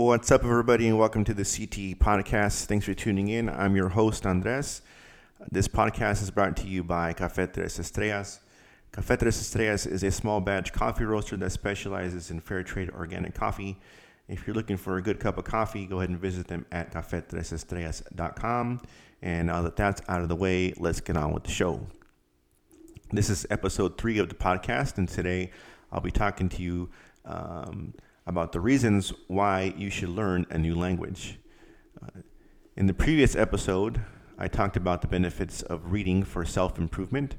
What's up, everybody, and welcome to the CTE podcast. Thanks for tuning in. I'm your host, Andres. This podcast is brought to you by Café Tres Estrellas. Café Tres Estrellas is a small batch coffee roaster that specializes in fair trade organic coffee. If you're looking for a good cup of coffee, go ahead and visit them at cafetresestrellas.com. And now that that's out of the way, let's get on with the show. This is episode three of the podcast, and today I'll be talking to you. Um, about the reasons why you should learn a new language. Uh, in the previous episode, I talked about the benefits of reading for self improvement.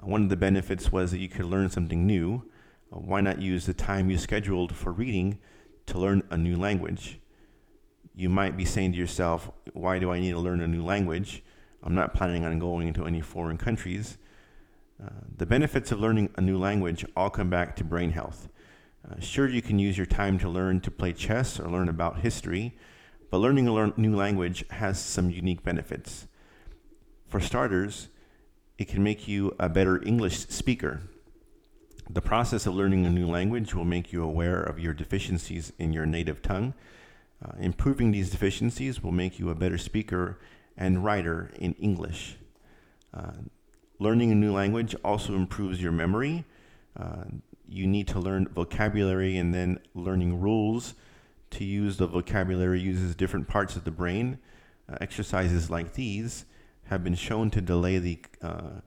Uh, one of the benefits was that you could learn something new. Uh, why not use the time you scheduled for reading to learn a new language? You might be saying to yourself, Why do I need to learn a new language? I'm not planning on going into any foreign countries. Uh, the benefits of learning a new language all come back to brain health. Uh, sure, you can use your time to learn to play chess or learn about history, but learning a new language has some unique benefits. For starters, it can make you a better English speaker. The process of learning a new language will make you aware of your deficiencies in your native tongue. Uh, improving these deficiencies will make you a better speaker and writer in English. Uh, learning a new language also improves your memory. Uh, you need to learn vocabulary and then learning rules to use the vocabulary uses different parts of the brain. Uh, exercises like these have been shown to delay the uh,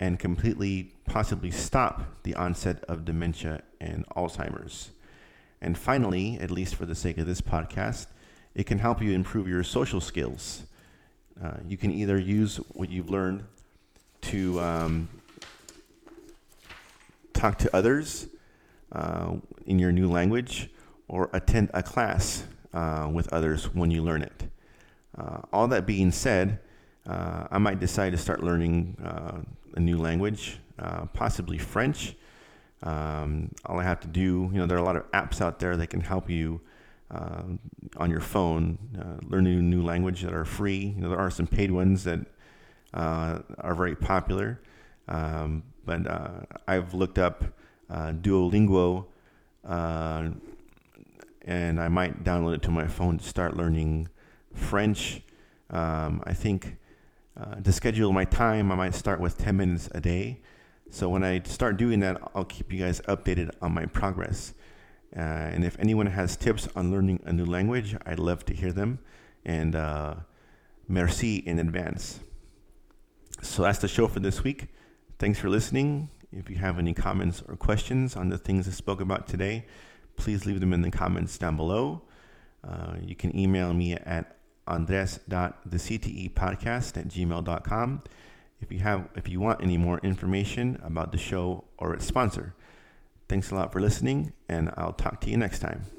and completely possibly stop the onset of dementia and Alzheimer's. And finally, at least for the sake of this podcast, it can help you improve your social skills. Uh, you can either use what you've learned to um, talk to others uh, in your new language, or attend a class uh, with others when you learn it. Uh, all that being said, uh, I might decide to start learning uh, a new language, uh, possibly French. Um, all I have to do, you know, there are a lot of apps out there that can help you on your phone learn a new language that are free. You know, there are some paid ones that are very popular. Um, but uh, I've looked up uh, Duolingo, uh, and I might download it to my phone to start learning French. Um, I think uh, to schedule my time, I might start with 10 minutes a day. So when I start doing that, I'll keep you guys updated on my progress. Uh, and if anyone has tips on learning a new language, I'd love to hear them. And uh, merci in advance. So that's the show for this week. Thanks for listening. If you have any comments or questions on the things I spoke about today, please leave them in the comments down below. Uh, you can email me at andres.thectepodcast at gmail.com if you have if you want any more information about the show or its sponsor. Thanks a lot for listening, and I'll talk to you next time.